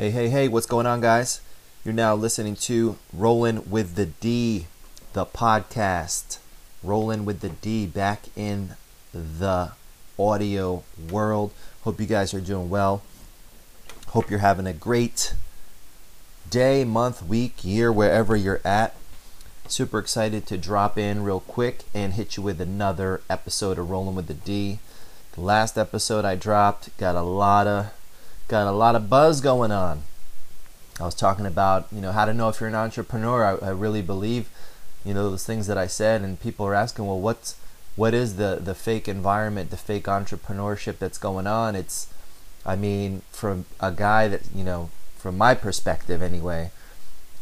Hey, hey, hey, what's going on, guys? You're now listening to Rolling with the D, the podcast. Rolling with the D back in the audio world. Hope you guys are doing well. Hope you're having a great day, month, week, year, wherever you're at. Super excited to drop in real quick and hit you with another episode of Rolling with the D. The last episode I dropped got a lot of got a lot of buzz going on. I was talking about, you know, how to know if you're an entrepreneur. I, I really believe, you know, those things that I said, and people are asking, well, what's what is the the fake environment, the fake entrepreneurship that's going on? It's, I mean, from a guy that you know, from my perspective anyway,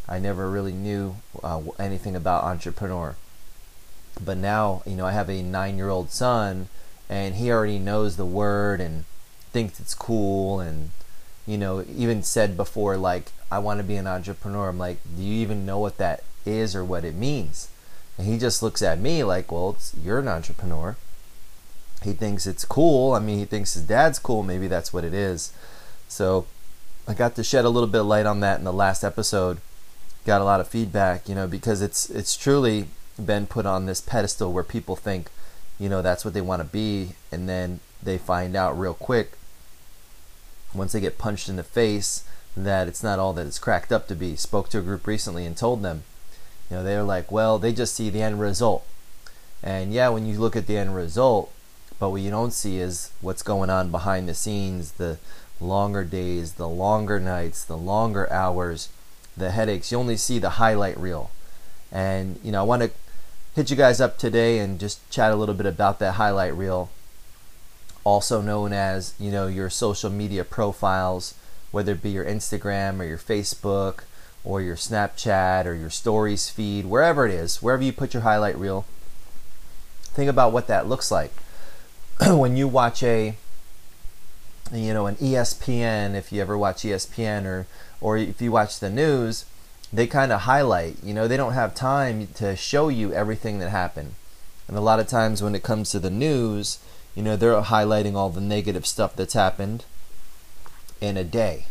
I never really knew uh, anything about entrepreneur, but now, you know, I have a nine-year-old son, and he already knows the word and thinks it's cool and you know even said before like i want to be an entrepreneur. I'm like do you even know what that is or what it means? And he just looks at me like well you're an entrepreneur. He thinks it's cool. I mean he thinks his dad's cool. Maybe that's what it is. So i got to shed a little bit of light on that in the last episode. Got a lot of feedback you know because it's it's truly been put on this pedestal where people think you know that's what they want to be and then they find out real quick once they get punched in the face that it's not all that it's cracked up to be. Spoke to a group recently and told them, you know, they're like, well, they just see the end result. And yeah, when you look at the end result, but what you don't see is what's going on behind the scenes, the longer days, the longer nights, the longer hours, the headaches. You only see the highlight reel. And, you know, I want to hit you guys up today and just chat a little bit about that highlight reel also known as you know your social media profiles whether it be your instagram or your facebook or your snapchat or your stories feed wherever it is wherever you put your highlight reel think about what that looks like. When you watch a you know an espn if you ever watch espn or or if you watch the news they kind of highlight you know they don't have time to show you everything that happened. And a lot of times when it comes to the news you know, they're highlighting all the negative stuff that's happened in a day.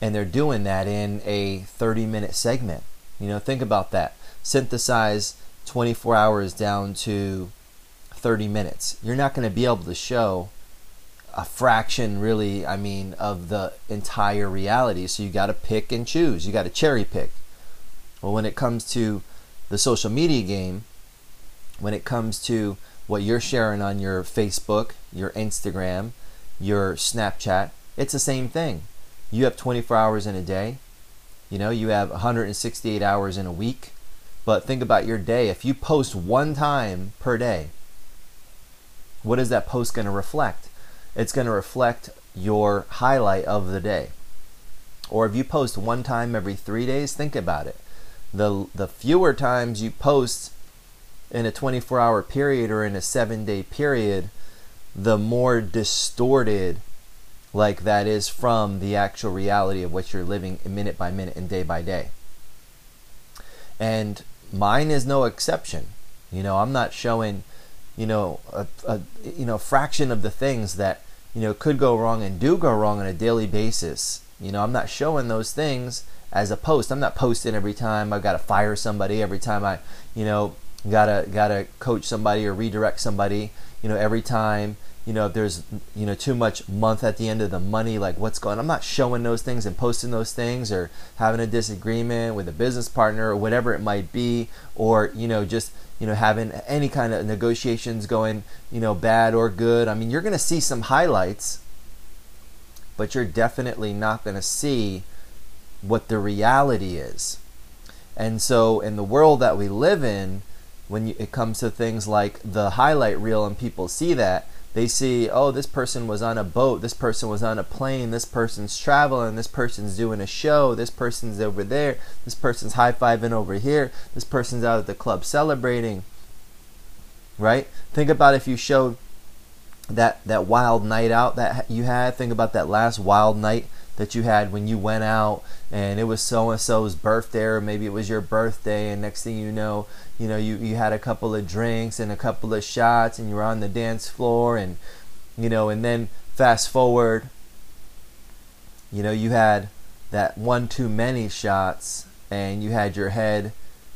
And they're doing that in a 30 minute segment. You know, think about that. Synthesize 24 hours down to 30 minutes. You're not going to be able to show a fraction, really, I mean, of the entire reality. So you got to pick and choose. You got to cherry pick. Well, when it comes to the social media game, when it comes to what you're sharing on your Facebook, your Instagram, your Snapchat, it's the same thing. You have 24 hours in a day. You know, you have 168 hours in a week. But think about your day. If you post one time per day, what is that post going to reflect? It's going to reflect your highlight of the day. Or if you post one time every three days, think about it. The, the fewer times you post in a 24 hour period or in a seven day period, the more distorted like that is from the actual reality of what you're living minute by minute and day by day. And mine is no exception. You know, I'm not showing, you know, a, a you know fraction of the things that you know could go wrong and do go wrong on a daily basis. You know, I'm not showing those things as a post. I'm not posting every time I've got to fire somebody, every time I, you know, gotta gotta coach somebody or redirect somebody. You know every time you know if there's you know too much month at the end of the money like what's going i'm not showing those things and posting those things or having a disagreement with a business partner or whatever it might be or you know just you know having any kind of negotiations going you know bad or good. I mean you're to see some highlights but you're definitely not to see what the reality is. And so in the world that we live in when you, it comes to things like the highlight reel and people see that they see oh this person was on a boat this person was on a plane this person's traveling this person's doing a show this person's over there this person's high-fiving over here this person's out at the club celebrating right? Think about if you showed that that wild night out that you had think about that last wild night that you had when you went out and it was so and so's birthday or maybe it was your birthday and next thing you know you know you, you had a couple of drinks and a couple of shots and you were on the dance floor and you know and then fast forward you know you had that one too many shots and you had your head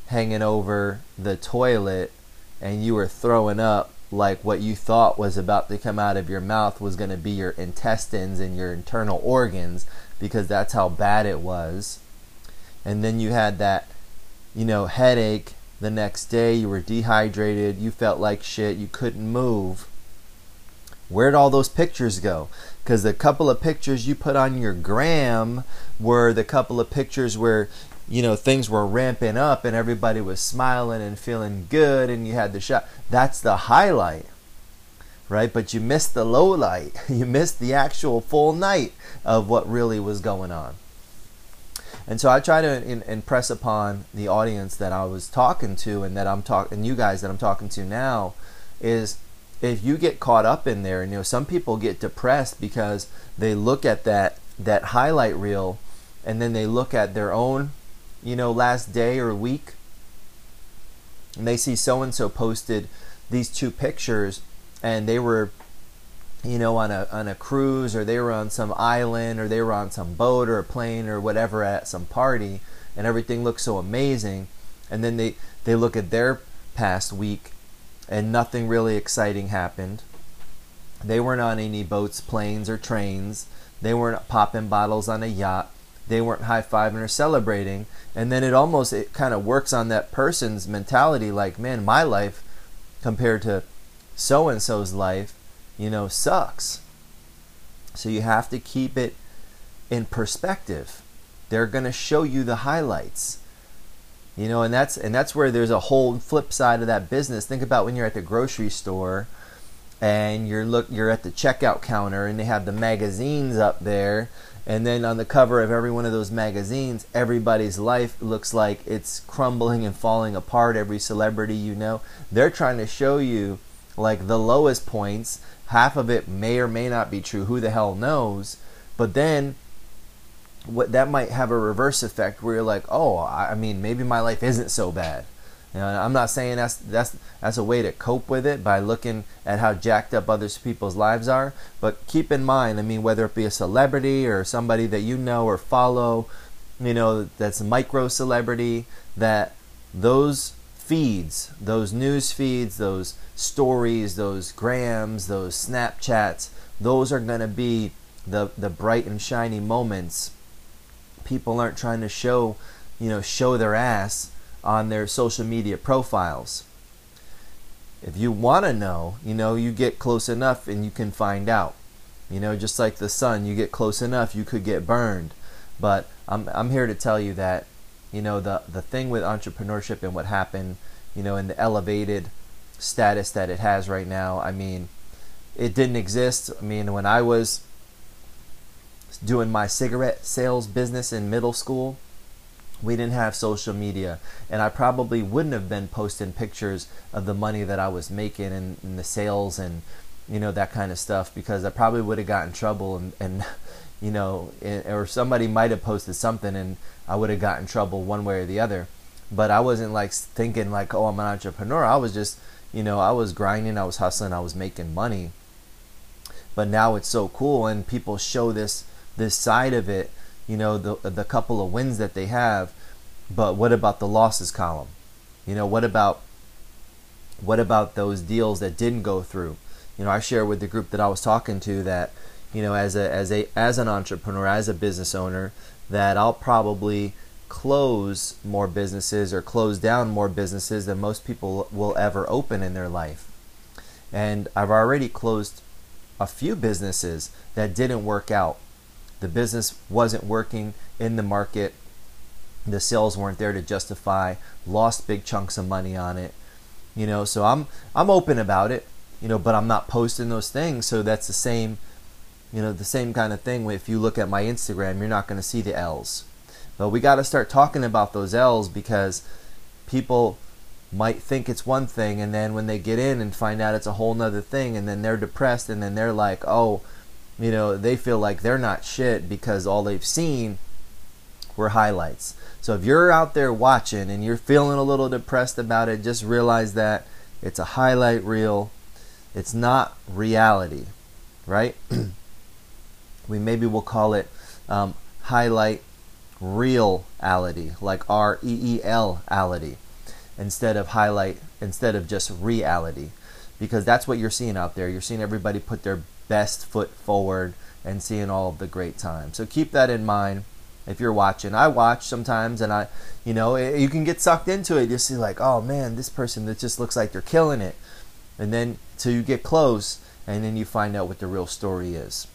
hanging over the toilet and you were throwing up like what you thought was about to come out of your mouth was going to be your intestines and your internal organs because that's how bad it was. And then you had that, you know, headache the next day, you were dehydrated, you felt like shit, you couldn't move. Where'd all those pictures go? Because the couple of pictures you put on your gram were the couple of pictures where you know things were ramping up and everybody was smiling and feeling good and you had the shot. That's the highlight right? But you missed the low light. You missed the actual full night of what really was going on. And so i try to impress upon the audience that i was talking to and that i'm talking and you guys that i'm talking to now is if you get caught up in there and you know some people get depressed because they look at that that highlight reel and then they look at their own you know, last day or week, and they see so and so posted these two pictures, and they were, you know, on a on a cruise, or they were on some island, or they were on some boat or a plane or whatever at some party, and everything looks so amazing, and then they they look at their past week, and nothing really exciting happened. They weren't on any boats, planes, or trains. They weren't popping bottles on a yacht they weren't high fiving or celebrating. And then it almost it kind of works on that person's mentality like, man, my life compared to so and so's life, you know, sucks. So you have to keep it in perspective. They're going to show you the highlights. You know, and that's and that's where there's a whole flip side of that business. Think about when you're at the grocery store and you're look you're at the checkout counter and they have the magazines up there and then on the cover of every one of those magazines, everybody's life looks like it's crumbling and falling apart. Every celebrity you know, they're trying to show you like the lowest points. Half of it may or may not be true. Who the hell knows? But then what that might have a reverse effect where you're like, oh, I mean, maybe my life isn't so bad. You know, I'm not saying that's that's that's a way to cope with it by looking at how jacked up other people's lives are. But keep in mind, I mean, whether it be a celebrity or somebody that you know or follow, you know, that's a micro celebrity, that those feeds, those news feeds, those stories, those grams, those Snapchats, those are going to be the the bright and shiny moments. People aren't trying to show, you know, show their ass on their social media profiles. If you want to know, you know, you get close enough and you can find out. You know, just like the sun, you get close enough, you could get burned. But I'm I'm here to tell you that, you know, the the thing with entrepreneurship and what happened, you know, in the elevated status that it has right now, I mean, it didn't exist. I mean, when I was doing my cigarette sales business in middle school, we didn't have social media. And i probably wouldn't have been posting pictures of the money that i was making and, and the sales and you know that kind of stuff because i probably would have gotten in trouble and, and you know or somebody might have posted something and i would have gotten in trouble one way or the other. But i wasn't like thinking like oh i'm an entrepreneur. I was just you know i was grinding i was hustling i was making money. But now it's so cool and people show this this side of it you know the the couple of wins that they have but what about the losses column? You know what about what about those deals that didn't go through? You know i share with the group that i was talking to that you know as a as a as an entrepreneur as a business owner that i'll probably close more businesses or close down more businesses than most people will ever open in their life. And i've already closed a few businesses that didn't work out the business wasn't working in the market. The sales weren't there to justify. Lost big chunks of money on it. You know, so I'm I'm open about it. You know, but I'm not posting those things. So that's the same. You know, the same kind of thing. If you look at my Instagram, you're not going to see the L's. But we got to start talking about those L's because people might think it's one thing and then when they get in and find out it's a whole nother thing and then they're depressed and then they're like oh you know, they feel like they're not shit because all they've seen were highlights. So if you're out there watching and you're feeling a little depressed about it, just realize that it's a highlight reel. It's not reality, right? we maybe will call it um, highlight reality, like R E E L ality, instead of highlight, instead of just reality, because that's what you're seeing out there. You're seeing everybody put their best foot forward and seeing all of the great times. So keep that in mind if you're watching. I watch sometimes, and I, you know, you can get sucked into it. You see, like, oh man, this person that just looks like they're killing it, and then till you get close, and then you find out what the real story is.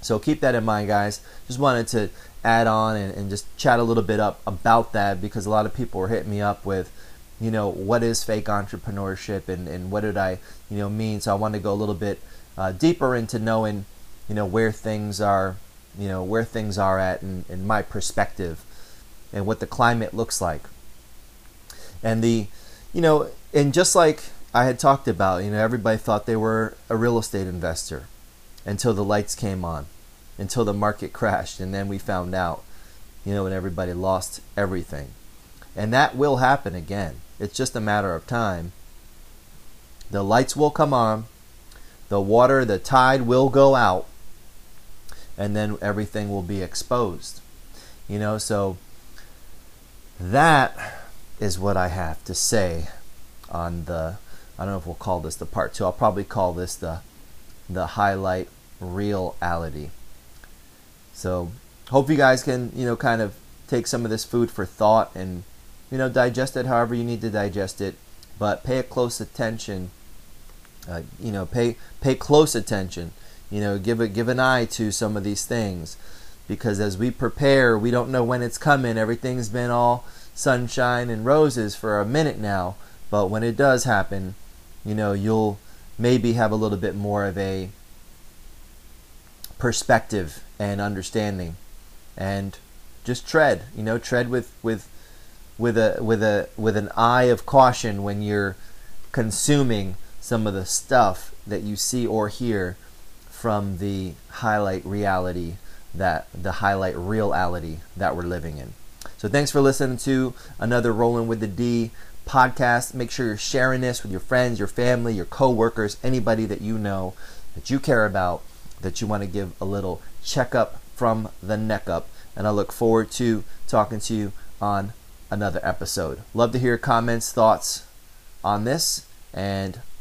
So keep that in mind, guys. Just wanted to add on and, and just chat a little bit up about that because a lot of people were hitting me up with, you know, what is fake entrepreneurship and, and what did I, you know, mean. So I wanted to go a little bit uh, deeper into knowing, you know, where things are, you know, where things are at in, in my perspective and what the climate looks like. And the, you know, and just like I had talked about, you know, everybody thought they were a real estate investor until the lights came on, until the market crashed, and then we found out, you know, and everybody lost everything. And that will happen again. It's just a matter of time. The lights will come on, the water, the tide will go out, and then everything will be exposed. You know, so that is what I have to say on the I don't know if we'll call this the part two. I'll probably call this the the highlight reality. So hope you guys can, you know, kind of take some of this food for thought and, you know, digest it however you need to digest it. But pay a close attention. Uh, you know, pay pay close attention. You know, give a give an eye to some of these things, because as we prepare, we don't know when it's coming. Everything's been all sunshine and roses for a minute now, but when it does happen, you know, you'll maybe have a little bit more of a perspective and understanding and just tread you know tread with with with a with a with an eye of caution when you're consuming some of the stuff that you see or hear from the highlight reality that the highlight reality that we're living in so thanks for listening to another rolling with the d podcast make sure you're sharing this with your friends your family your coworkers anybody that you know that you care about that you want to give a little checkup from the neck up. And I look forward to talking to you on another episode. Love to hear comments, thoughts on this, and